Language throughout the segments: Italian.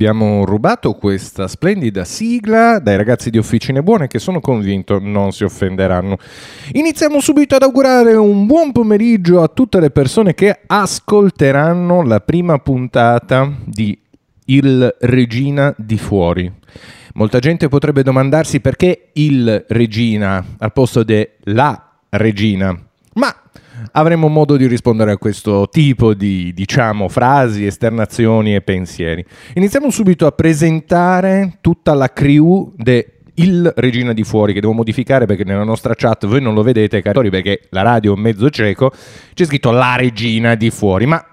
Abbiamo rubato questa splendida sigla dai ragazzi di Officine Buone che sono convinto non si offenderanno. Iniziamo subito ad augurare un buon pomeriggio a tutte le persone che ascolteranno la prima puntata di Il Regina di Fuori. Molta gente potrebbe domandarsi perché il Regina al posto de la Regina. Ma avremo modo di rispondere a questo tipo di, diciamo, frasi, esternazioni e pensieri. Iniziamo subito a presentare tutta la crew de il Regina di Fuori che devo modificare perché nella nostra chat voi non lo vedete cari perché la radio è mezzo cieco. C'è scritto la Regina di Fuori ma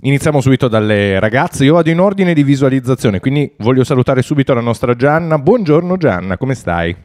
iniziamo subito dalle ragazze. Io vado in ordine di visualizzazione quindi voglio salutare subito la nostra Gianna. Buongiorno Gianna come stai?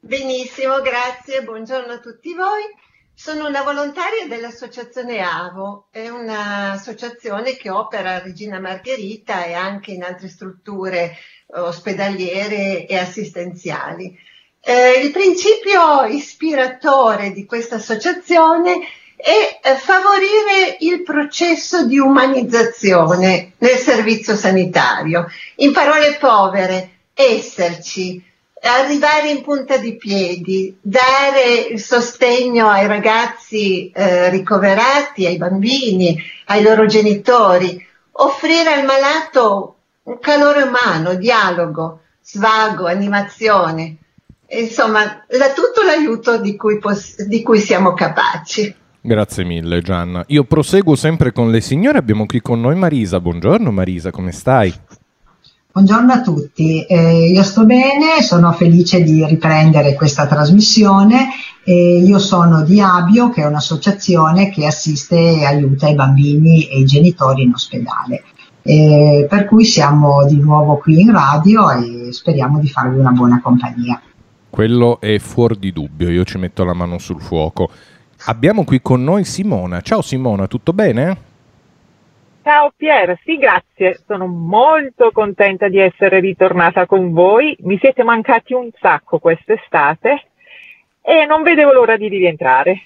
Benissimo grazie. Buongiorno a tutti voi sono una volontaria dell'associazione AVO, è un'associazione che opera a Regina Margherita e anche in altre strutture ospedaliere e assistenziali. Eh, il principio ispiratore di questa associazione è eh, favorire il processo di umanizzazione nel servizio sanitario. In parole povere, esserci, arrivare in punta di piedi, dare il sostegno ai ragazzi eh, ricoverati, ai bambini, ai loro genitori, offrire al malato un calore umano, dialogo, svago, animazione, insomma, la, tutto l'aiuto di cui, poss- di cui siamo capaci. Grazie mille Gianna. Io proseguo sempre con le signore, abbiamo qui con noi Marisa. Buongiorno Marisa, come stai? Buongiorno a tutti, eh, io sto bene, sono felice di riprendere questa trasmissione. Eh, io sono di Abio, che è un'associazione che assiste e aiuta i bambini e i genitori in ospedale. Eh, per cui siamo di nuovo qui in radio e speriamo di farvi una buona compagnia. Quello è fuori di dubbio, io ci metto la mano sul fuoco. Abbiamo qui con noi Simona. Ciao Simona, tutto bene? Ciao Pier, sì grazie, sono molto contenta di essere ritornata con voi, mi siete mancati un sacco quest'estate e non vedevo l'ora di rientrare.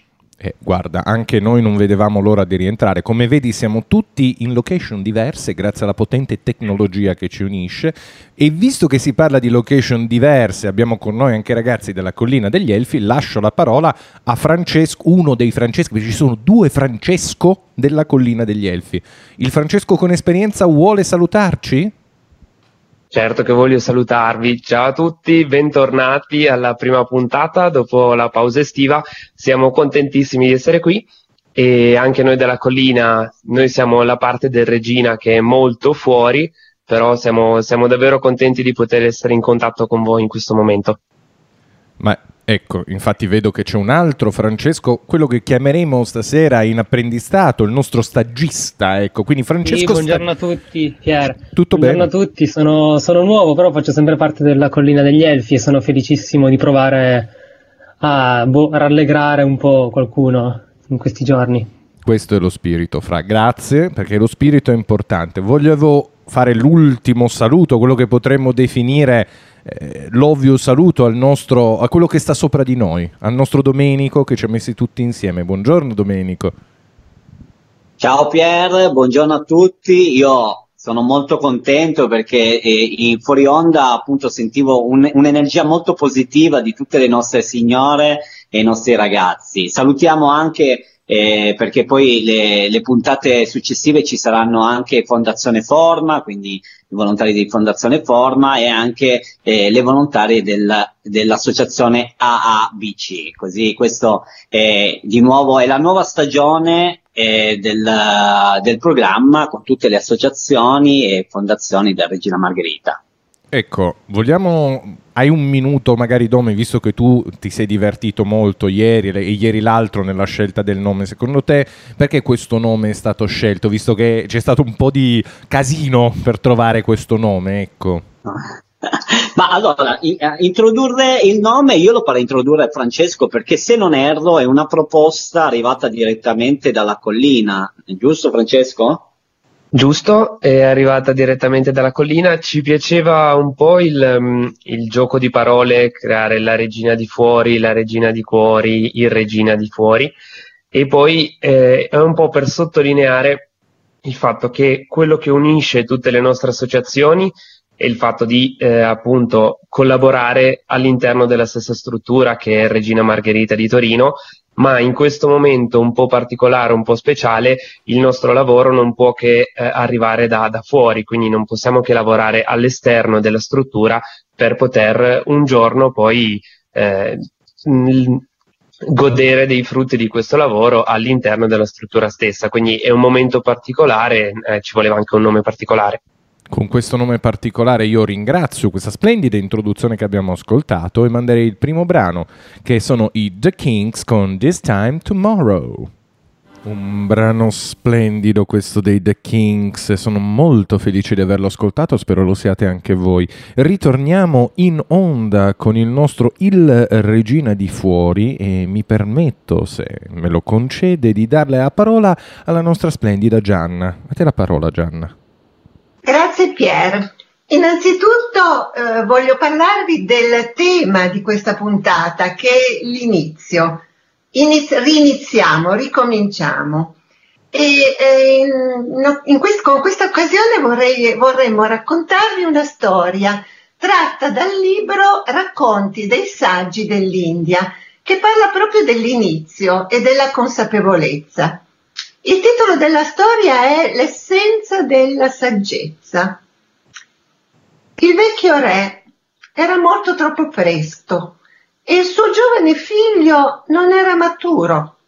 Eh, guarda, anche noi non vedevamo l'ora di rientrare. Come vedi, siamo tutti in location diverse grazie alla potente tecnologia che ci unisce. E visto che si parla di location diverse, abbiamo con noi anche ragazzi della Collina degli Elfi. Lascio la parola a Francesco, uno dei Francesco, perché ci sono due Francesco della Collina degli Elfi. Il Francesco con esperienza vuole salutarci? Certo che voglio salutarvi. Ciao a tutti, bentornati alla prima puntata dopo la pausa estiva. Siamo contentissimi di essere qui e anche noi della collina, noi siamo la parte del Regina che è molto fuori, però siamo, siamo davvero contenti di poter essere in contatto con voi in questo momento. Ma Ecco, infatti vedo che c'è un altro Francesco, quello che chiameremo stasera in apprendistato, il nostro stagista, ecco, quindi Francesco... Sì, buongiorno sta... a tutti, Pier. Tutto buongiorno bene? Buongiorno a tutti, sono, sono, nuovo, però faccio sempre parte della Collina degli Elfi e sono felicissimo di provare a boh, rallegrare un po' qualcuno in questi giorni. Questo è lo spirito, Fra. Grazie, perché lo spirito è importante. Volevo fare l'ultimo saluto, quello che potremmo definire eh, l'ovvio saluto al nostro, a quello che sta sopra di noi, al nostro Domenico che ci ha messi tutti insieme. Buongiorno Domenico. Ciao Pier, buongiorno a tutti. Io sono molto contento perché eh, in fuori onda appunto sentivo un, un'energia molto positiva di tutte le nostre signore e i nostri ragazzi. Salutiamo anche eh, perché poi le, le, puntate successive ci saranno anche Fondazione Forma, quindi i volontari di Fondazione Forma e anche eh, le volontarie del, dell'associazione AABC. Così questo è di nuovo è la nuova stagione eh, del, del programma con tutte le associazioni e fondazioni della Regina Margherita. Ecco, vogliamo. Hai un minuto, magari, Dome, visto che tu ti sei divertito molto ieri e ieri l'altro nella scelta del nome. Secondo te, perché questo nome è stato scelto? Visto che c'è stato un po' di casino per trovare questo nome, ecco. Ma allora, uh, introdurre il nome, io lo farei introdurre Francesco perché se non erro è una proposta arrivata direttamente dalla collina, giusto Francesco? Giusto, è arrivata direttamente dalla collina. Ci piaceva un po' il, mm, il, gioco di parole, creare la regina di fuori, la regina di cuori, il regina di fuori. E poi eh, è un po' per sottolineare il fatto che quello che unisce tutte le nostre associazioni è il fatto di eh, appunto collaborare all'interno della stessa struttura che è Regina Margherita di Torino, ma in questo momento un po' particolare, un po' speciale, il nostro lavoro non può che eh, arrivare da, da fuori, quindi non possiamo che lavorare all'esterno della struttura per poter un giorno poi eh, godere dei frutti di questo lavoro all'interno della struttura stessa. Quindi è un momento particolare, eh, ci voleva anche un nome particolare. Con questo nome particolare io ringrazio questa splendida introduzione che abbiamo ascoltato e manderei il primo brano, che sono i The Kings con This Time Tomorrow. Un brano splendido questo dei The Kings, sono molto felice di averlo ascoltato, spero lo siate anche voi. Ritorniamo in onda con il nostro Il Regina di Fuori e mi permetto, se me lo concede, di darle la parola alla nostra splendida Gianna. A te la parola Gianna. Grazie Pier. Innanzitutto eh, voglio parlarvi del tema di questa puntata che è l'inizio Iniz- riniziamo, ricominciamo. E eh, in, in quest- con questa occasione vorrei, vorremmo raccontarvi una storia tratta dal libro Racconti dei saggi dell'India, che parla proprio dell'inizio e della consapevolezza. Il titolo della storia è L'essenza della saggezza. Il vecchio re era morto troppo presto e il suo giovane figlio non era maturo.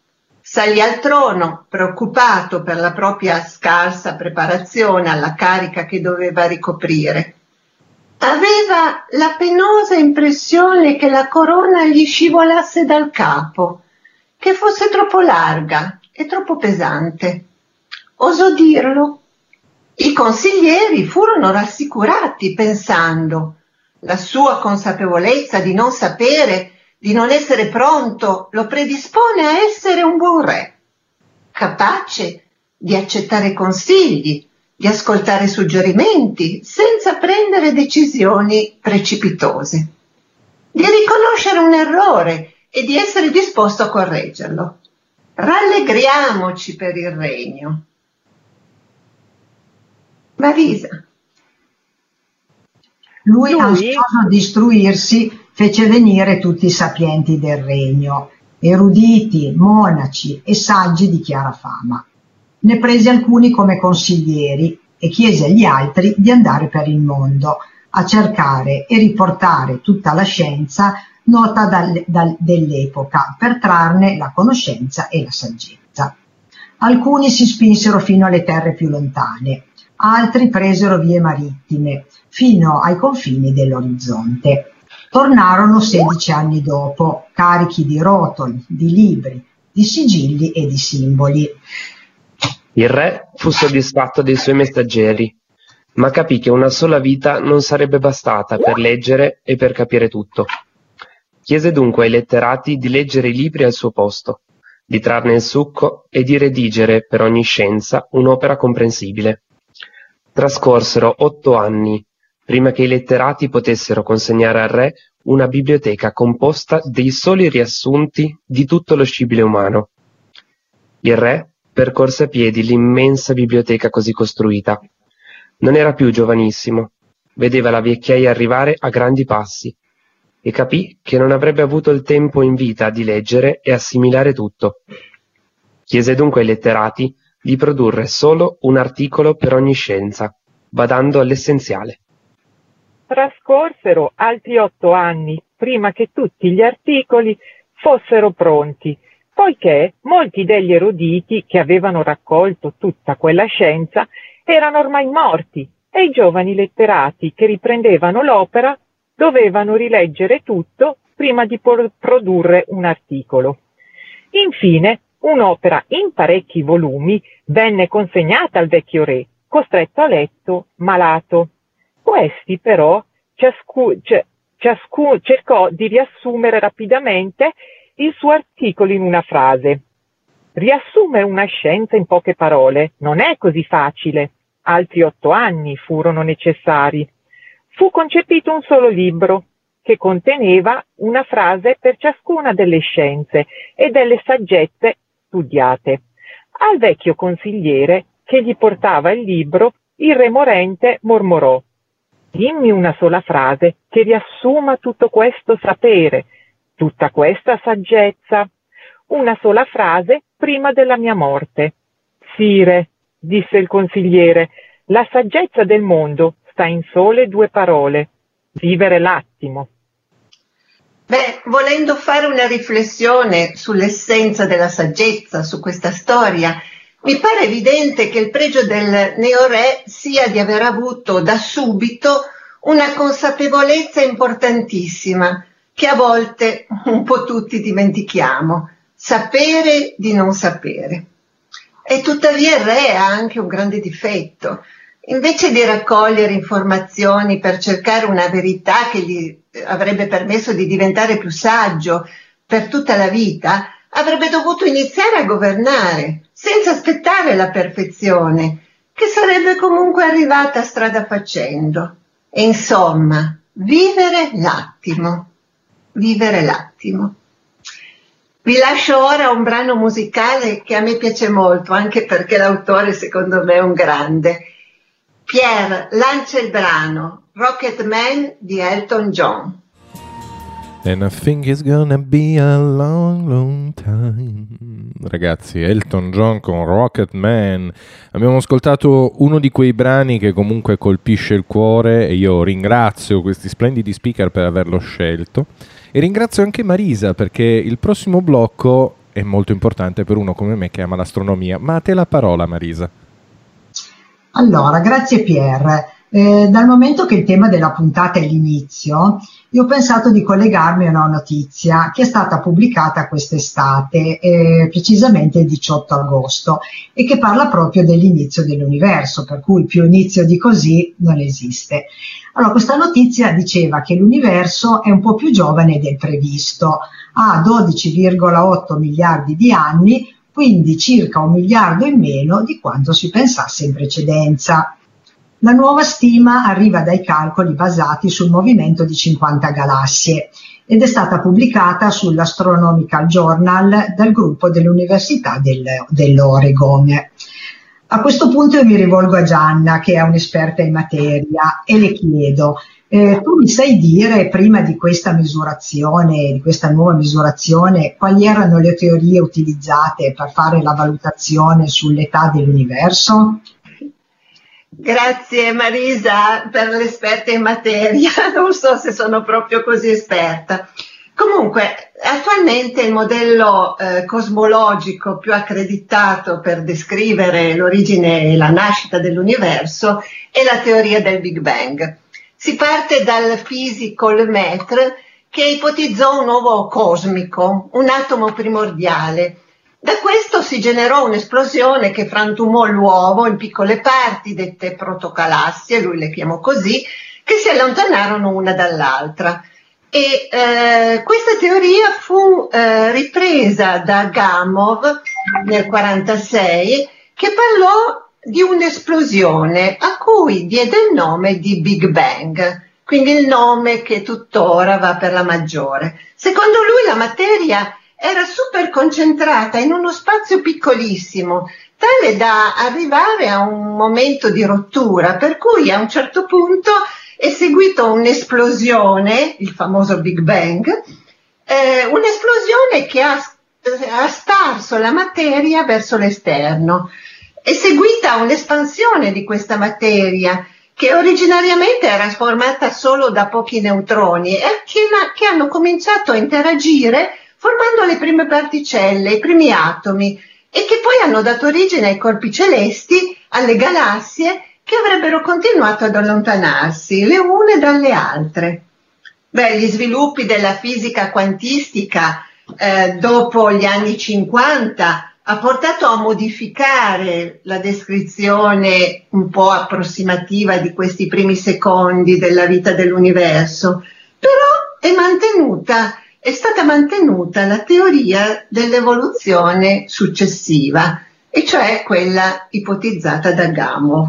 Salì al trono, preoccupato per la propria scarsa preparazione alla carica che doveva ricoprire. Aveva la penosa impressione che la corona gli scivolasse dal capo, che fosse troppo larga e troppo pesante. Osò dirlo. I consiglieri furono rassicurati pensando la sua consapevolezza di non sapere, di non essere pronto, lo predispone a essere un buon re, capace di accettare consigli, di ascoltare suggerimenti senza prendere decisioni precipitose, di riconoscere un errore e di essere disposto a correggerlo. Rallegriamoci per il regno. Marisa. Lui, Lui, ansioso di istruirsi, fece venire tutti i sapienti del regno, eruditi, monaci e saggi di chiara fama. Ne prese alcuni come consiglieri e chiese agli altri di andare per il mondo a cercare e riportare tutta la scienza nota dal, dal, dell'epoca per trarne la conoscenza e la saggezza. Alcuni si spinsero fino alle terre più lontane, altri presero vie marittime fino ai confini dell'orizzonte. Tornarono sedici anni dopo, carichi di rotoli, di libri, di sigilli e di simboli. Il re fu soddisfatto dei suoi messaggeri, ma capì che una sola vita non sarebbe bastata per leggere e per capire tutto. Chiese dunque ai letterati di leggere i libri al suo posto, di trarne il succo e di redigere per ogni scienza un'opera comprensibile. Trascorsero otto anni prima che i letterati potessero consegnare al re una biblioteca composta dei soli riassunti di tutto lo scibile umano. Il re percorse a piedi l'immensa biblioteca così costruita. Non era più giovanissimo, vedeva la vecchiaia arrivare a grandi passi e capì che non avrebbe avuto il tempo in vita di leggere e assimilare tutto. Chiese dunque ai letterati di produrre solo un articolo per ogni scienza, badando all'essenziale. Trascorsero altri otto anni prima che tutti gli articoli fossero pronti, poiché molti degli eruditi che avevano raccolto tutta quella scienza erano ormai morti e i giovani letterati che riprendevano l'opera dovevano rileggere tutto prima di produrre un articolo. Infine Un'opera in parecchi volumi venne consegnata al vecchio re, costretto a letto, malato. Questi però ciascu- c- ciascu- cercò di riassumere rapidamente il suo articolo in una frase. Riassumere una scienza in poche parole non è così facile. Altri otto anni furono necessari. Fu concepito un solo libro, che conteneva una frase per ciascuna delle scienze e delle saggezze studiate. Al vecchio consigliere che gli portava il libro, il re morente mormorò Dimmi una sola frase che riassuma tutto questo sapere, tutta questa saggezza. Una sola frase prima della mia morte. Sire, disse il consigliere, la saggezza del mondo sta in sole due parole. Vivere l'attimo. Beh, volendo fare una riflessione sull'essenza della saggezza, su questa storia, mi pare evidente che il pregio del neore sia di aver avuto da subito una consapevolezza importantissima che a volte un po' tutti dimentichiamo, sapere di non sapere. E tuttavia il re ha anche un grande difetto. Invece di raccogliere informazioni per cercare una verità che gli avrebbe permesso di diventare più saggio per tutta la vita, avrebbe dovuto iniziare a governare senza aspettare la perfezione, che sarebbe comunque arrivata strada facendo. E insomma, vivere l'attimo, vivere l'attimo. Vi lascio ora un brano musicale che a me piace molto, anche perché l'autore secondo me è un grande. Pierre lancia il brano Rocket Man di Elton John. And I think it's gonna be a long, long time. Ragazzi, Elton John con Rocket Man. Abbiamo ascoltato uno di quei brani che comunque colpisce il cuore e io ringrazio questi splendidi speaker per averlo scelto. E ringrazio anche Marisa perché il prossimo blocco è molto importante per uno come me che ama l'astronomia. Ma a te la parola, Marisa. Allora, grazie Pierre. Eh, dal momento che il tema della puntata è l'inizio, io ho pensato di collegarmi a una notizia che è stata pubblicata quest'estate, eh, precisamente il 18 agosto, e che parla proprio dell'inizio dell'universo, per cui più inizio di così non esiste. Allora, questa notizia diceva che l'universo è un po' più giovane del previsto, ha 12,8 miliardi di anni, quindi circa un miliardo in meno di quanto si pensasse in precedenza. La nuova stima arriva dai calcoli basati sul movimento di 50 galassie ed è stata pubblicata sull'Astronomical Journal dal gruppo dell'Università del, dell'Oregon. A questo punto io mi rivolgo a Gianna, che è un'esperta in materia, e le chiedo, eh, tu mi sai dire prima di questa misurazione, di questa nuova misurazione, quali erano le teorie utilizzate per fare la valutazione sull'età dell'universo? Grazie Marisa per l'esperta in materia, non so se sono proprio così esperta. Comunque, attualmente il modello eh, cosmologico più accreditato per descrivere l'origine e la nascita dell'universo è la teoria del Big Bang. Si parte dal fisico Lemaitre che ipotizzò un uovo cosmico, un atomo primordiale, da questo si generò un'esplosione che frantumò l'uovo in piccole parti, dette protocalassie, lui le chiamò così, che si allontanarono una dall'altra. E eh, questa teoria fu eh, ripresa da Gamov nel 1946, che parlò di un'esplosione a cui diede il nome di Big Bang, quindi il nome che tuttora va per la maggiore. Secondo lui la materia era super concentrata in uno spazio piccolissimo, tale da arrivare a un momento di rottura, per cui a un certo punto è seguita un'esplosione, il famoso Big Bang, eh, un'esplosione che ha, ha sparso la materia verso l'esterno. È seguita un'espansione di questa materia che originariamente era formata solo da pochi neutroni e che, che hanno cominciato a interagire formando le prime particelle, i primi atomi, e che poi hanno dato origine ai corpi celesti, alle galassie, che avrebbero continuato ad allontanarsi le une dalle altre. Beh, gli sviluppi della fisica quantistica eh, dopo gli anni 50 ha portato a modificare la descrizione un po' approssimativa di questi primi secondi della vita dell'universo, però è mantenuta è stata mantenuta la teoria dell'evoluzione successiva, e cioè quella ipotizzata da Gamow.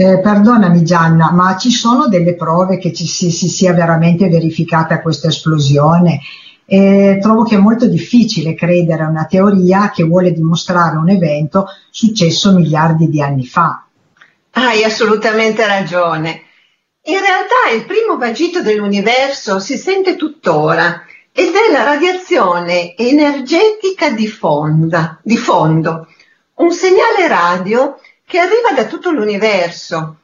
Eh, perdonami Gianna, ma ci sono delle prove che ci si, si sia veramente verificata questa esplosione? E trovo che è molto difficile credere a una teoria che vuole dimostrare un evento successo miliardi di anni fa. Hai assolutamente ragione. In realtà il primo vagito dell'universo si sente tuttora ed è la radiazione energetica di, fonda, di fondo, un segnale radio che arriva da tutto l'universo.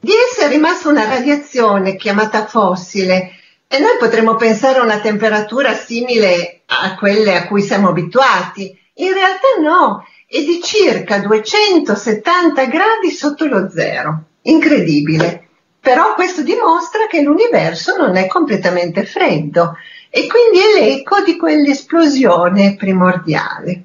Di essa è rimasta una radiazione chiamata fossile e noi potremmo pensare a una temperatura simile a quelle a cui siamo abituati. In realtà no, è di circa 270 gradi sotto lo zero. Incredibile. Però questo dimostra che l'universo non è completamente freddo e quindi è l'eco di quell'esplosione primordiale.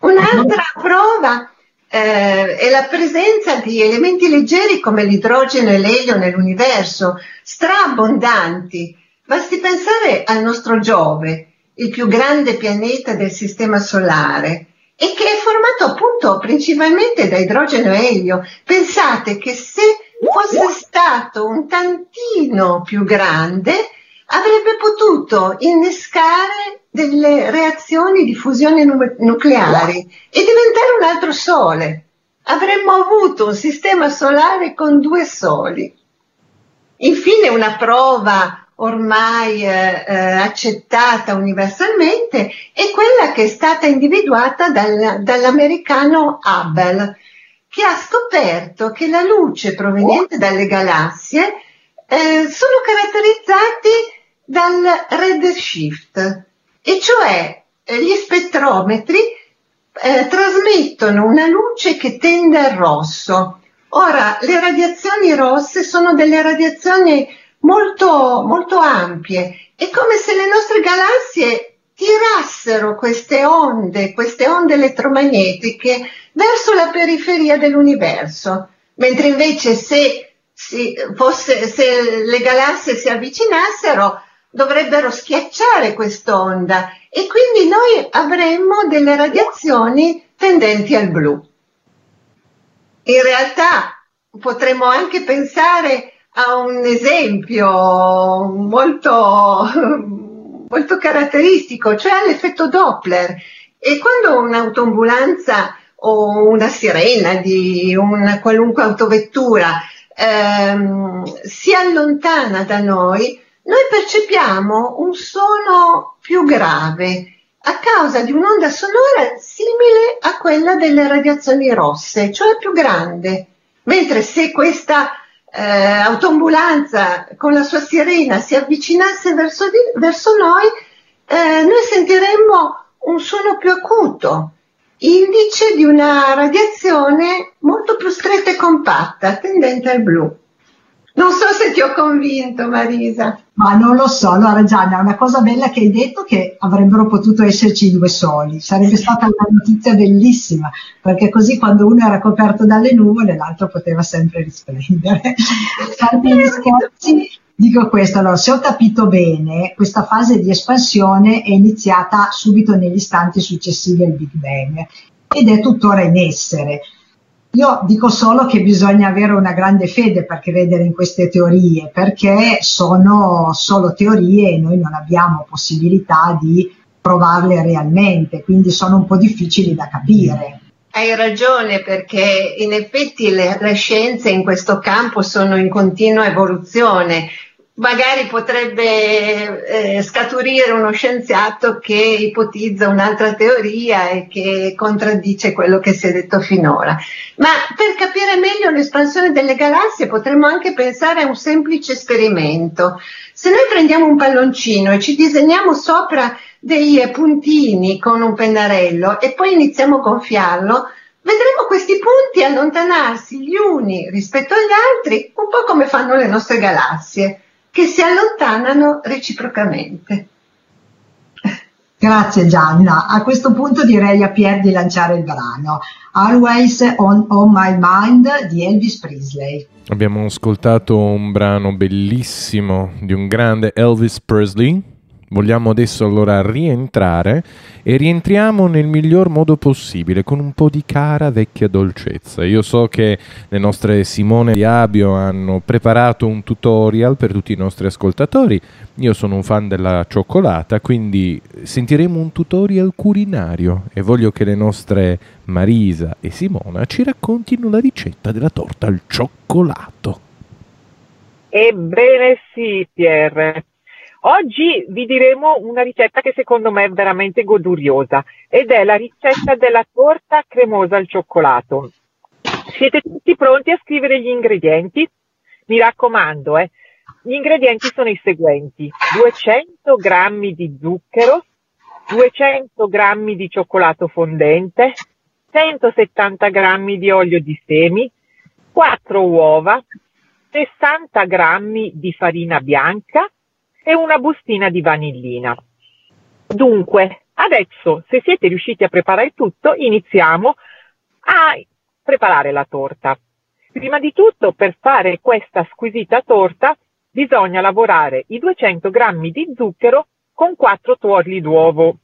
Un'altra prova eh, è la presenza di elementi leggeri come l'idrogeno e l'elio nell'universo, straabbondanti. Basti pensare al nostro Giove, il più grande pianeta del Sistema Solare, e che è formato appunto principalmente da idrogeno e elio. Pensate che se fosse stato un tantino più grande, avrebbe potuto innescare delle reazioni di fusione nu- nucleari e diventare un altro Sole. Avremmo avuto un sistema solare con due soli. Infine una prova ormai eh, eh, accettata universalmente è quella che è stata individuata dal, dall'americano Hubble, che ha scoperto che la luce proveniente dalle galassie eh, sono caratterizzati dal redshift, e cioè eh, gli spettrometri eh, trasmettono una luce che tende al rosso. Ora, le radiazioni rosse sono delle radiazioni molto, molto ampie, è come se le nostre galassie tirassero queste onde, queste onde elettromagnetiche verso la periferia dell'universo, mentre invece se, fosse, se le galassie si avvicinassero dovrebbero schiacciare quest'onda e quindi noi avremmo delle radiazioni tendenti al blu. In realtà potremmo anche pensare a un esempio molto, molto caratteristico, cioè all'effetto Doppler. E quando un'autoambulanza o una sirena di una qualunque autovettura ehm, si allontana da noi, noi percepiamo un suono più grave a causa di un'onda sonora simile a quella delle radiazioni rosse, cioè più grande. Mentre se questa eh, autoambulanza con la sua sirena si avvicinasse verso, di, verso noi, eh, noi sentiremmo un suono più acuto, indice di una radiazione molto più stretta e compatta, tendente al blu. Non so se ti ho convinto, Marisa. Ma non lo so. Allora, Gianna, una cosa bella che hai detto è che avrebbero potuto esserci due soli. Sarebbe stata una notizia bellissima, perché così quando uno era coperto dalle nuvole, l'altro poteva sempre risplendere. Farmi gli scherzi, dico questo. Allora, se ho capito bene, questa fase di espansione è iniziata subito negli istanti successivi al Big Bang ed è tuttora in essere. Io dico solo che bisogna avere una grande fede per credere in queste teorie, perché sono solo teorie e noi non abbiamo possibilità di provarle realmente, quindi sono un po' difficili da capire. Hai ragione perché in effetti le, le scienze in questo campo sono in continua evoluzione, magari potrebbe eh, scaturire uno scienziato che ipotizza un'altra teoria e che contraddice quello che si è detto finora. Ma per capire meglio l'espansione delle galassie potremmo anche pensare a un semplice esperimento. Se noi prendiamo un palloncino e ci disegniamo sopra dei puntini con un pennarello e poi iniziamo a gonfiarlo, vedremo questi punti allontanarsi gli uni rispetto agli altri, un po' come fanno le nostre galassie che si allontanano reciprocamente. Grazie Gianna. A questo punto direi a Pier di lanciare il brano Always on, on My Mind di Elvis Presley. Abbiamo ascoltato un brano bellissimo di un grande Elvis Presley, Vogliamo adesso allora rientrare e rientriamo nel miglior modo possibile con un po' di cara vecchia dolcezza. Io so che le nostre Simone e Abio hanno preparato un tutorial per tutti i nostri ascoltatori. Io sono un fan della cioccolata, quindi sentiremo un tutorial culinario e voglio che le nostre Marisa e Simona ci raccontino la ricetta della torta al cioccolato. Ebbene sì, Pierre. Oggi vi diremo una ricetta che secondo me è veramente goduriosa ed è la ricetta della torta cremosa al cioccolato. Siete tutti pronti a scrivere gli ingredienti? Mi raccomando, eh. Gli ingredienti sono i seguenti. 200 g di zucchero, 200 g di cioccolato fondente, 170 g di olio di semi, 4 uova, 60 g di farina bianca, e una bustina di vanillina. Dunque, adesso, se siete riusciti a preparare tutto, iniziamo a preparare la torta. Prima di tutto, per fare questa squisita torta, bisogna lavorare i 200 grammi di zucchero con 4 tuorli d'uovo.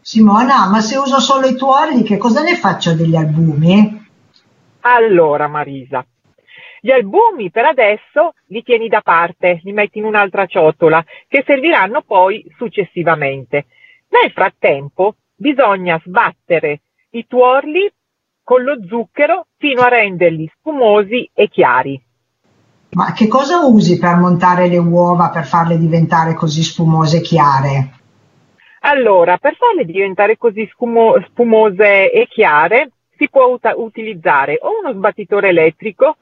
Simona, ma se uso solo i tuorli, che cosa ne faccio degli albumi? Allora, Marisa, gli albumi per adesso li tieni da parte, li metti in un'altra ciotola, che serviranno poi successivamente. Nel frattempo bisogna sbattere i tuorli con lo zucchero fino a renderli spumosi e chiari. Ma che cosa usi per montare le uova per farle diventare così spumose e chiare? Allora, per farle diventare così spumo- spumose e chiare si può ut- utilizzare o uno sbattitore elettrico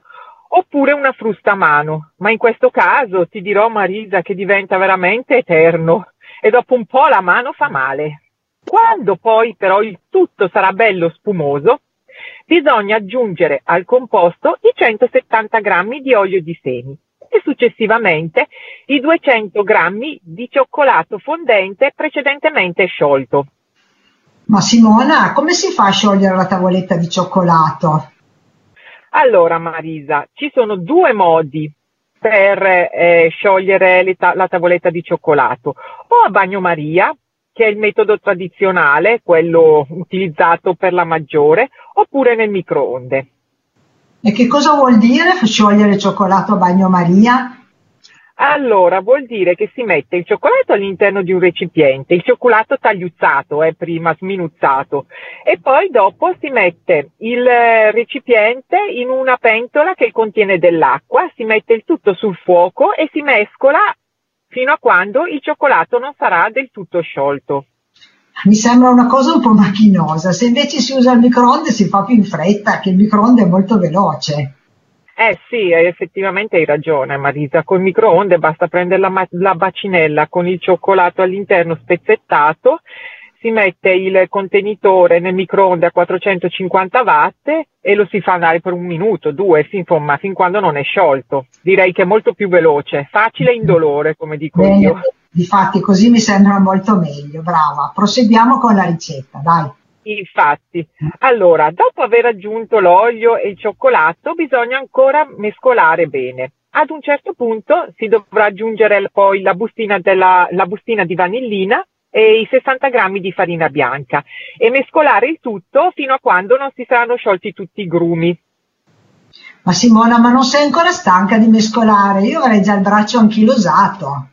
oppure una frusta a mano, ma in questo caso ti dirò Marisa che diventa veramente eterno e dopo un po' la mano fa male. Quando poi però il tutto sarà bello spumoso, bisogna aggiungere al composto i 170 g di olio di semi e successivamente i 200 g di cioccolato fondente precedentemente sciolto. Ma Simona, come si fa a sciogliere la tavoletta di cioccolato? Allora Marisa, ci sono due modi per eh, sciogliere ta- la tavoletta di cioccolato, o a bagnomaria, che è il metodo tradizionale, quello utilizzato per la maggiore, oppure nel microonde. E che cosa vuol dire sciogliere il cioccolato a bagnomaria? Allora, vuol dire che si mette il cioccolato all'interno di un recipiente, il cioccolato tagliuzzato, eh, prima sminuzzato, e poi dopo si mette il recipiente in una pentola che contiene dell'acqua, si mette il tutto sul fuoco e si mescola fino a quando il cioccolato non sarà del tutto sciolto. Mi sembra una cosa un po' macchinosa, se invece si usa il microonde si fa più in fretta, che il microonde è molto veloce. Eh sì, effettivamente hai ragione Marisa, col microonde basta prendere la, la bacinella con il cioccolato all'interno spezzettato, si mette il contenitore nel microonde a 450 watt e lo si fa andare per un minuto, due, fin, insomma, fin quando non è sciolto. Direi che è molto più veloce, facile e indolore, come dico Bene, io. Difatti così mi sembra molto meglio, brava. Proseguiamo con la ricetta, dai. Infatti, allora, dopo aver aggiunto l'olio e il cioccolato, bisogna ancora mescolare bene. Ad un certo punto si dovrà aggiungere poi la bustina, della, la bustina di vanillina e i 60 grammi di farina bianca e mescolare il tutto fino a quando non si saranno sciolti tutti i grumi. Ma Simona, ma non sei ancora stanca di mescolare? Io avrei già il braccio anchilosato.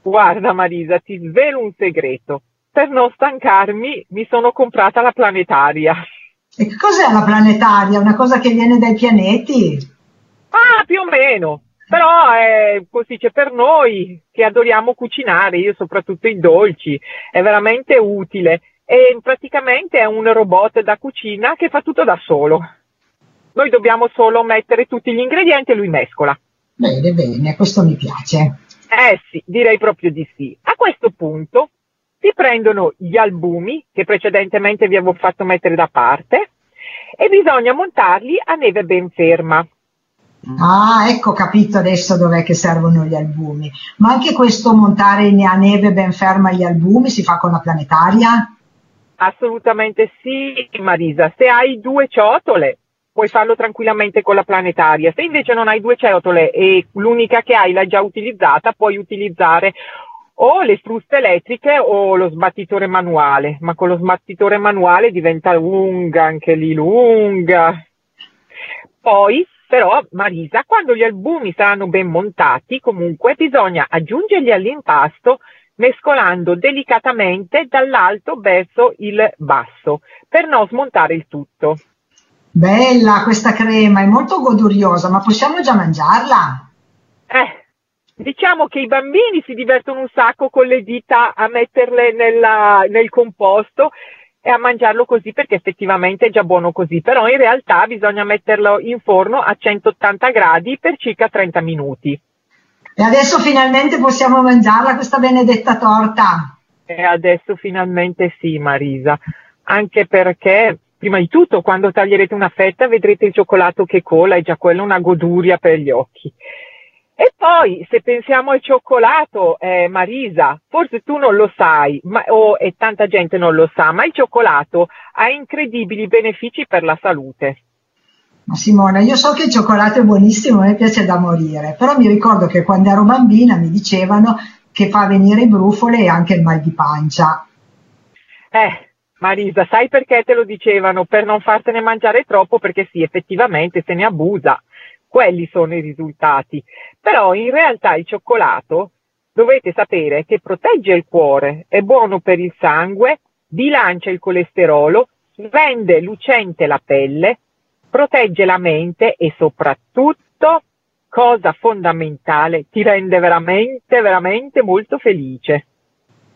Guarda Marisa, ti svelo un segreto per non stancarmi mi sono comprata la planetaria. E che cos'è la planetaria? Una cosa che viene dai pianeti? Ah, più o meno. Però è così c'è per noi che adoriamo cucinare, io soprattutto i dolci, è veramente utile e praticamente è un robot da cucina che fa tutto da solo. Noi dobbiamo solo mettere tutti gli ingredienti e lui mescola. Bene, bene, questo mi piace. Eh sì, direi proprio di sì. A questo punto si prendono gli albumi che precedentemente vi avevo fatto mettere da parte e bisogna montarli a neve ben ferma. Ah, ecco capito adesso dov'è che servono gli albumi. Ma anche questo montare a neve ben ferma gli albumi si fa con la planetaria? Assolutamente sì, Marisa. Se hai due ciotole, puoi farlo tranquillamente con la planetaria. Se invece non hai due ciotole e l'unica che hai l'hai già utilizzata, puoi utilizzare o le fruste elettriche o lo sbattitore manuale, ma con lo sbattitore manuale diventa lunga, anche lì lunga. Poi, però, Marisa, quando gli albumi saranno ben montati, comunque bisogna aggiungerli all'impasto mescolando delicatamente dall'alto verso il basso, per non smontare il tutto. Bella questa crema, è molto goduriosa, ma possiamo già mangiarla? Eh, diciamo che i bambini si divertono un sacco con le dita a metterle nella, nel composto e a mangiarlo così perché effettivamente è già buono così, però in realtà bisogna metterlo in forno a 180 gradi per circa 30 minuti. E adesso finalmente possiamo mangiarla questa benedetta torta. E adesso finalmente sì, Marisa, anche perché prima di tutto quando taglierete una fetta vedrete il cioccolato che cola e già quella è una goduria per gli occhi. E poi, se pensiamo al cioccolato, eh, Marisa, forse tu non lo sai, ma, oh, e tanta gente non lo sa, ma il cioccolato ha incredibili benefici per la salute. Ma Simona, io so che il cioccolato è buonissimo, a me piace da morire, però mi ricordo che quando ero bambina mi dicevano che fa venire i brufoli e anche il mal di pancia. Eh, Marisa, sai perché te lo dicevano? Per non fartene mangiare troppo, perché sì, effettivamente se ne abusa quelli sono i risultati. Però in realtà il cioccolato dovete sapere che protegge il cuore, è buono per il sangue, bilancia il colesterolo, rende lucente la pelle, protegge la mente e soprattutto, cosa fondamentale, ti rende veramente, veramente molto felice.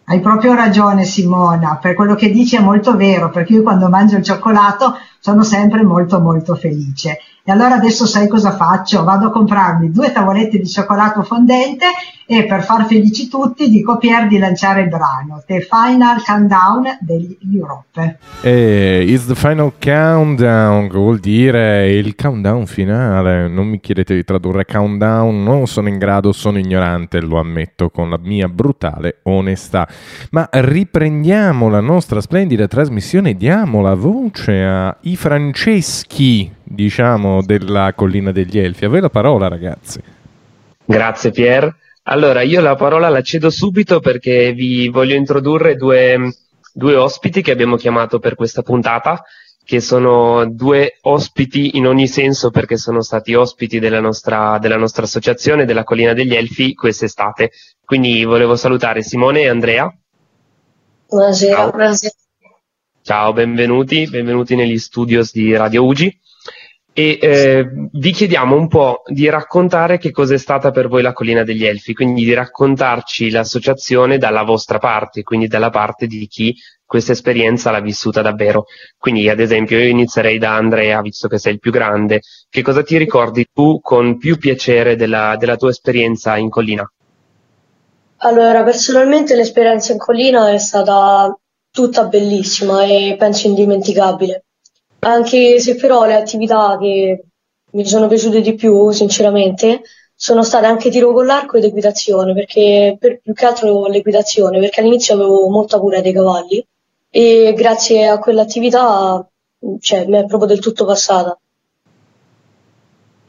Hai proprio ragione Simona, per quello che dici è molto vero, perché io quando mangio il cioccolato sono sempre molto molto felice. E allora adesso sai cosa faccio? Vado a comprarmi due tavolette di cioccolato fondente e per far felici tutti dico Pier di lanciare il brano The Final Countdown degli Europe. It's the Final Countdown, vuol dire il countdown finale. Non mi chiedete di tradurre countdown, non sono in grado, sono ignorante, lo ammetto con la mia brutale onestà. Ma riprendiamo la nostra splendida trasmissione e diamo la voce ai Franceschi diciamo, della collina degli Elfi. A voi la parola, ragazzi. Grazie Pier. Allora, io la parola la cedo subito perché vi voglio introdurre due, due ospiti che abbiamo chiamato per questa puntata, che sono due ospiti in ogni senso perché sono stati ospiti della nostra, della nostra associazione, della Collina degli Elfi, quest'estate. Quindi volevo salutare Simone e Andrea. Buonasera, Ciao. buonasera. Ciao, benvenuti, benvenuti negli studios di Radio Ugi e eh, vi chiediamo un po' di raccontare che cos'è stata per voi la Collina degli Elfi, quindi di raccontarci l'associazione dalla vostra parte, quindi dalla parte di chi questa esperienza l'ha vissuta davvero. Quindi, ad esempio, io inizierei da Andrea, visto che sei il più grande. Che cosa ti ricordi tu con più piacere della, della tua esperienza in collina? Allora, personalmente l'esperienza in collina è stata tutta bellissima e penso indimenticabile anche se però le attività che mi sono piaciute di più, sinceramente, sono state anche tiro con l'arco ed equitazione, perché per, più che altro l'equitazione, perché all'inizio avevo molta cura dei cavalli e grazie a quell'attività cioè, mi è proprio del tutto passata.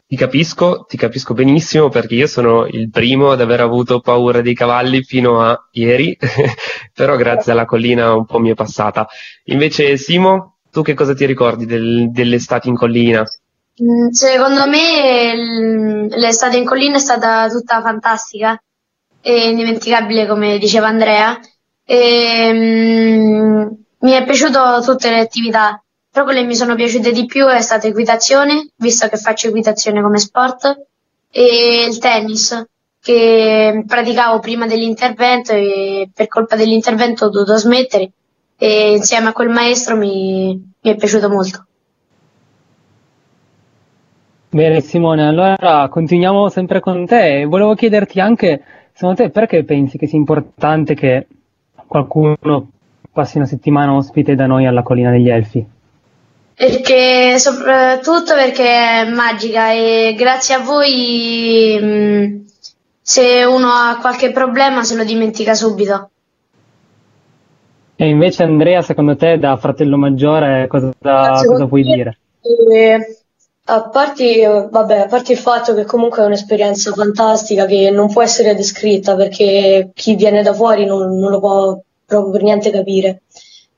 Ti capisco, ti capisco benissimo perché io sono il primo ad aver avuto paura dei cavalli fino a ieri, però grazie alla collina un po' mi è passata. Invece Simo, tu che cosa ti ricordi del, dell'estate in collina? Mm, secondo me l'estate in collina è stata tutta fantastica e indimenticabile come diceva Andrea. E, um, mi è piaciuto tutte le attività, però quelle che mi sono piaciute di più è stata equitazione, visto che faccio equitazione come sport, e il tennis, che praticavo prima dell'intervento e per colpa dell'intervento ho dovuto smettere e insieme a quel maestro mi, mi è piaciuto molto. Bene Simone, allora continuiamo sempre con te. Volevo chiederti anche, secondo te, perché pensi che sia importante che qualcuno passi una settimana ospite da noi alla Collina degli Elfi? Perché, soprattutto perché è magica e grazie a voi mh, se uno ha qualche problema se lo dimentica subito. E invece Andrea, secondo te, da fratello maggiore, cosa, cosa puoi dire? Eh, A parte, vabbè, a parte il fatto che comunque è un'esperienza fantastica che non può essere descritta perché chi viene da fuori non, non lo può proprio per niente capire.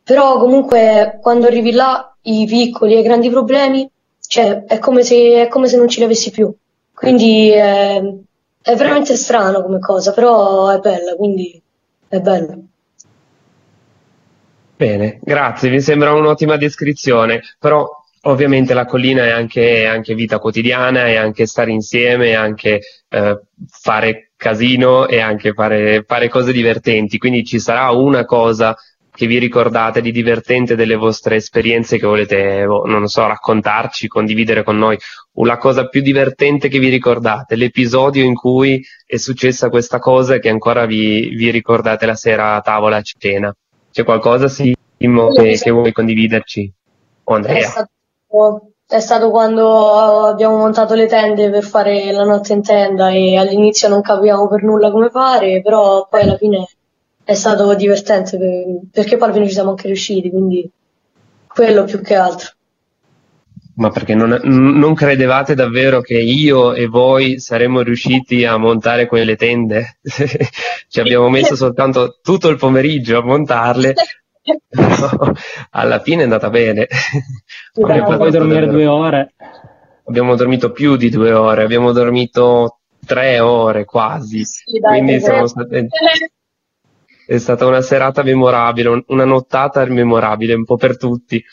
Però comunque quando arrivi là i piccoli e i grandi problemi, cioè è come se, è come se non ce li avessi più. Quindi è, è veramente strano come cosa, però è bella, quindi è bello. Bene, grazie, mi sembra un'ottima descrizione, però ovviamente la collina è anche, anche vita quotidiana, è anche stare insieme, è anche eh, fare casino e anche fare, fare cose divertenti, quindi ci sarà una cosa che vi ricordate di divertente delle vostre esperienze che volete, boh, non so, raccontarci, condividere con noi, la cosa più divertente che vi ricordate, l'episodio in cui è successa questa cosa e che ancora vi, vi ricordate la sera a tavola a cena. C'è qualcosa, Simo, che, che vuoi condividerci? O Andrea? È stato, è stato quando abbiamo montato le tende per fare la notte in tenda e all'inizio non capivamo per nulla come fare, però poi alla fine è stato divertente perché poi alla fine ci siamo anche riusciti, quindi quello più che altro. Ma perché non, non, credevate davvero che io e voi saremmo riusciti a montare quelle tende? Ci abbiamo messo soltanto tutto il pomeriggio a montarle. alla fine è andata bene. Abbiamo poi dormire due ore. Abbiamo dormito più di due ore, abbiamo dormito tre ore quasi. Sì, dai, Quindi siamo state è stata una serata memorabile, una nottata memorabile un po' per tutti.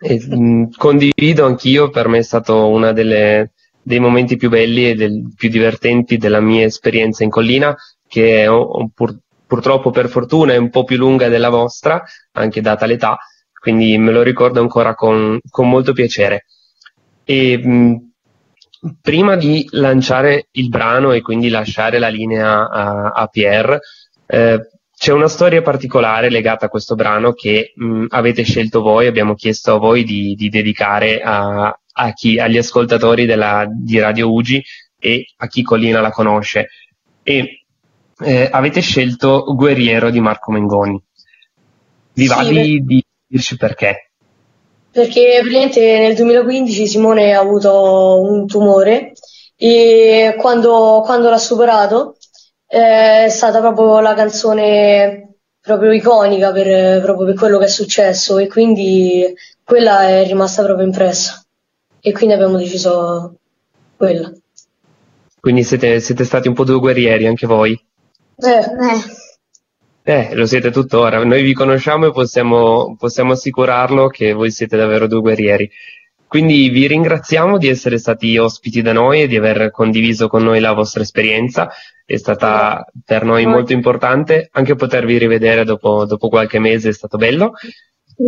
E, mh, condivido anch'io, per me è stato uno dei momenti più belli e del, più divertenti della mia esperienza in collina, che è, pur, purtroppo per fortuna è un po' più lunga della vostra, anche data l'età, quindi me lo ricordo ancora con, con molto piacere. E, mh, prima di lanciare il brano e quindi lasciare la linea a, a Pierre, eh, c'è una storia particolare legata a questo brano che mh, avete scelto voi, abbiamo chiesto a voi di, di dedicare a, a chi, agli ascoltatori della, di Radio Ugi e a chi Collina la conosce. E eh, avete scelto Guerriero di Marco Mengoni. Vi va sì, di, di dirci perché? Perché praticamente nel 2015 Simone ha avuto un tumore e quando, quando l'ha superato è stata proprio la canzone proprio iconica per, proprio per quello che è successo e quindi quella è rimasta proprio impressa e quindi abbiamo deciso quella. Quindi siete, siete stati un po' due guerrieri anche voi? Eh, eh. Eh, lo siete tuttora. Noi vi conosciamo e possiamo, possiamo assicurarlo che voi siete davvero due guerrieri. Quindi vi ringraziamo di essere stati ospiti da noi e di aver condiviso con noi la vostra esperienza. È stata per noi molto importante anche potervi rivedere dopo, dopo qualche mese, è stato bello.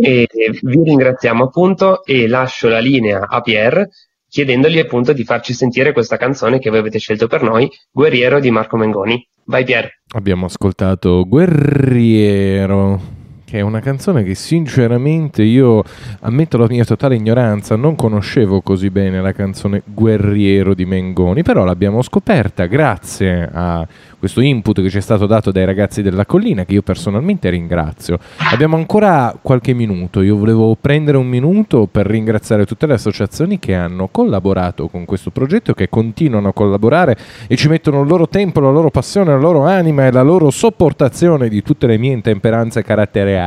E vi ringraziamo appunto e lascio la linea a Pierre chiedendogli appunto di farci sentire questa canzone che voi avete scelto per noi, Guerriero di Marco Mengoni. Vai Pierre. Abbiamo ascoltato Guerriero che è una canzone che sinceramente io ammetto la mia totale ignoranza, non conoscevo così bene la canzone Guerriero di Mengoni, però l'abbiamo scoperta grazie a questo input che ci è stato dato dai ragazzi della collina, che io personalmente ringrazio. Abbiamo ancora qualche minuto, io volevo prendere un minuto per ringraziare tutte le associazioni che hanno collaborato con questo progetto, che continuano a collaborare e ci mettono il loro tempo, la loro passione, la loro anima e la loro sopportazione di tutte le mie intemperanze caratteriali,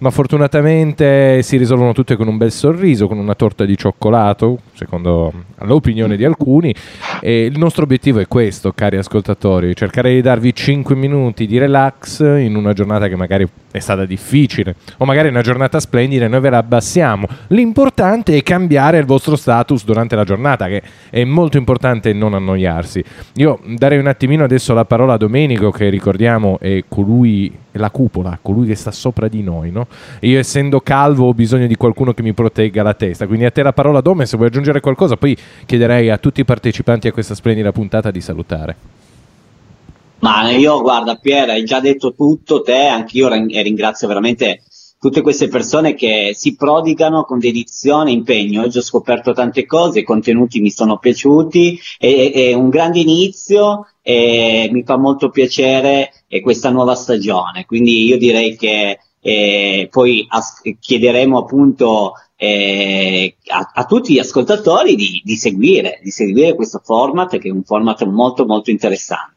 ma fortunatamente si risolvono tutte con un bel sorriso, con una torta di cioccolato, secondo l'opinione di alcuni, e il nostro obiettivo è questo, cari ascoltatori, cercare cercare di darvi 5 minuti di relax in una giornata che magari è stata difficile o magari una giornata splendida e noi ve la abbassiamo. L'importante è cambiare il vostro status durante la giornata, che è molto importante non annoiarsi. Io darei un attimino adesso la parola a Domenico, che ricordiamo è colui, è la cupola, colui che sta sopra di noi, no? Io essendo calvo ho bisogno di qualcuno che mi protegga la testa, quindi a te la parola Dome, se vuoi aggiungere qualcosa, poi chiederei a tutti i partecipanti a questa splendida puntata di salutare. Ma io, guarda, Pier, hai già detto tutto, te, anch'io ringrazio veramente tutte queste persone che si prodigano con dedizione, impegno. Oggi ho scoperto tante cose, i contenuti mi sono piaciuti, è, è un grande inizio e mi fa molto piacere questa nuova stagione. Quindi io direi che eh, poi as- chiederemo appunto eh, a, a, tutti gli ascoltatori di, di, seguire, di seguire questo format che è un format molto molto interessante.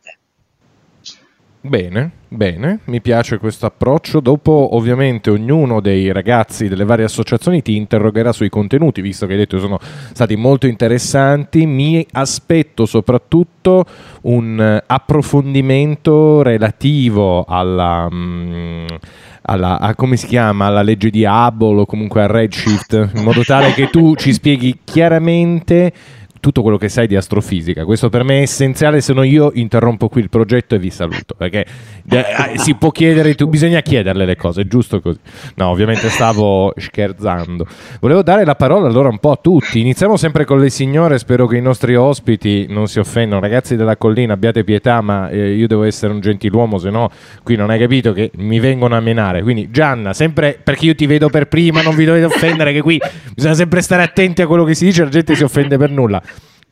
Bene, bene, mi piace questo approccio. Dopo, ovviamente, ognuno dei ragazzi delle varie associazioni ti interrogherà sui contenuti, visto che hai detto che sono stati molto interessanti. Mi aspetto soprattutto un approfondimento relativo alla. Mm, alla, a, come si chiama, alla legge di Hubble o comunque a Redshift, in modo tale che tu ci spieghi chiaramente tutto quello che sai di astrofisica. Questo per me è essenziale, se no io interrompo qui il progetto e vi saluto, perché eh, si può chiedere, tu, bisogna chiederle le cose, è giusto così. No, ovviamente stavo scherzando. Volevo dare la parola allora un po' a tutti. Iniziamo sempre con le signore, spero che i nostri ospiti non si offendano. Ragazzi della collina, abbiate pietà, ma eh, io devo essere un gentiluomo, se no qui non hai capito che mi vengono a menare. Quindi Gianna, sempre perché io ti vedo per prima, non vi dovete offendere che qui bisogna sempre stare attenti a quello che si dice, la gente si offende per nulla.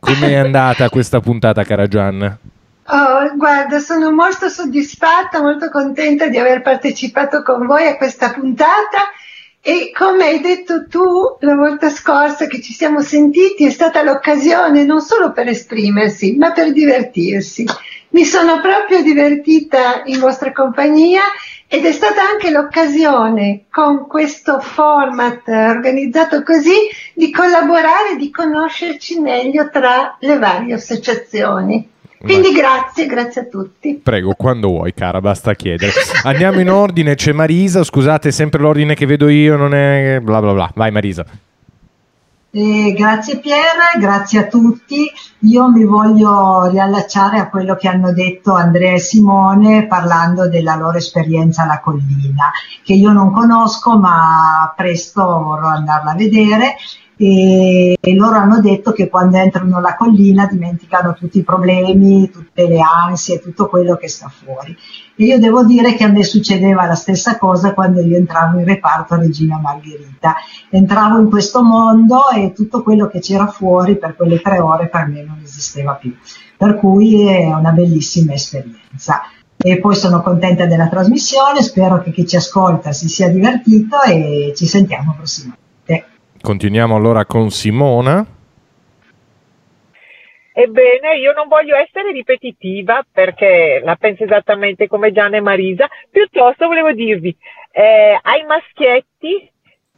Come è andata questa puntata, cara Gianna? Oh, guarda, sono molto soddisfatta, molto contenta di aver partecipato con voi a questa puntata e come hai detto tu la volta scorsa che ci siamo sentiti è stata l'occasione non solo per esprimersi, ma per divertirsi. Mi sono proprio divertita in vostra compagnia ed è stata anche l'occasione con questo format organizzato così di collaborare, di conoscerci meglio tra le varie associazioni. Quindi grazie, grazie a tutti. Prego, quando vuoi, cara, basta chiedere. Andiamo in ordine, c'è Marisa, scusate, sempre l'ordine che vedo io non è bla bla bla. Vai Marisa. Eh, grazie Pier, grazie a tutti. Io mi voglio riallacciare a quello che hanno detto Andrea e Simone parlando della loro esperienza alla collina, che io non conosco ma presto vorrò andarla a vedere e, e loro hanno detto che quando entrano alla collina dimenticano tutti i problemi, tutte le ansie, tutto quello che sta fuori. E io devo dire che a me succedeva la stessa cosa quando io entravo in reparto a Regina Margherita. Entravo in questo mondo e tutto quello che c'era fuori per quelle tre ore per me non esisteva più. Per cui è una bellissima esperienza. E poi sono contenta della trasmissione, spero che chi ci ascolta si sia divertito e ci sentiamo prossimamente. Continuiamo allora con Simona. Ebbene, io non voglio essere ripetitiva perché la penso esattamente come Gianna e Marisa, piuttosto volevo dirvi eh, ai maschietti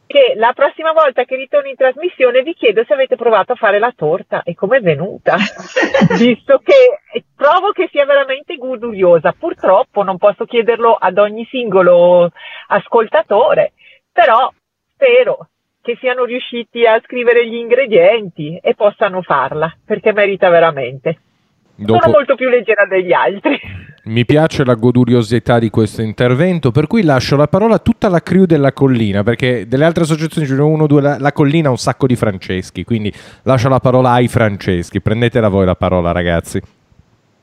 che la prossima volta che ritorno in trasmissione vi chiedo se avete provato a fare la torta e come è venuta, visto che trovo che sia veramente goduriosa. Purtroppo non posso chiederlo ad ogni singolo ascoltatore, però spero che siano riusciti a scrivere gli ingredienti e possano farla, perché merita veramente. Dopo... Sono molto più leggera degli altri. Mi piace la goduriosità di questo intervento, per cui lascio la parola a tutta la crew della collina, perché delle altre associazioni ce ne sono uno, due, la, la collina ha un sacco di Franceschi, quindi lascio la parola ai Franceschi. Prendetela voi la parola, ragazzi.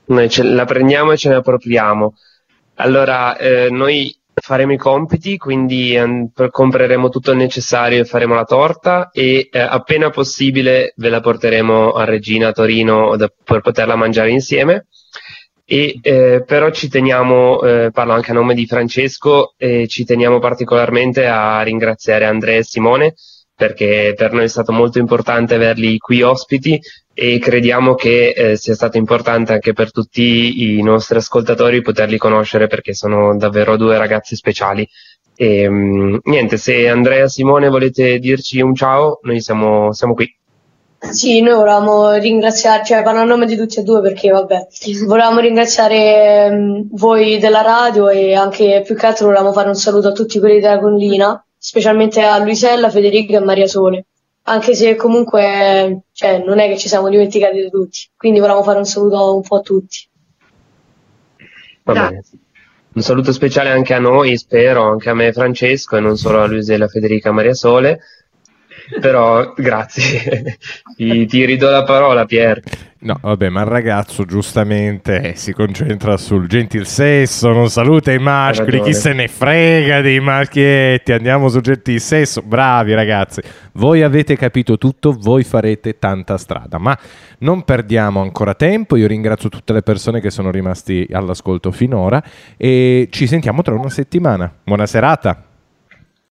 Noi ce la prendiamo e ce ne appropriamo. Allora, eh, noi faremo i compiti, quindi um, compreremo tutto il necessario e faremo la torta e eh, appena possibile ve la porteremo a Regina a Torino da, per poterla mangiare insieme. E, eh, però ci teniamo, eh, parlo anche a nome di Francesco, ci teniamo particolarmente a ringraziare Andrea e Simone perché per noi è stato molto importante averli qui ospiti e crediamo che eh, sia stato importante anche per tutti i nostri ascoltatori poterli conoscere perché sono davvero due ragazzi speciali. E, mh, mm, niente, se Andrea e Simone volete dirci un ciao, noi siamo, siamo qui. Sì, noi volevamo ringraziare, cioè parlo a nome di tutti e due perché vabbè, volevamo ringraziare um, voi della radio e anche più che altro volevamo fare un saluto a tutti quelli della collina, specialmente a Luisella, Federica e Maria Sole anche se comunque cioè, non è che ci siamo dimenticati di tutti, quindi volevamo fare un saluto un po' a tutti. Va bene. Un saluto speciale anche a noi, spero, anche a me e Francesco, e non solo a Luisella, Federica Maria Sole. Però grazie, ti, ti ridò la parola Pier. No, vabbè, ma il ragazzo giustamente eh, si concentra sul gentil sesso, non saluta i maschi, chi se ne frega dei maschietti, andiamo sul gentil sesso, bravi ragazzi, voi avete capito tutto, voi farete tanta strada, ma non perdiamo ancora tempo, io ringrazio tutte le persone che sono rimasti all'ascolto finora e ci sentiamo tra una settimana, buona serata.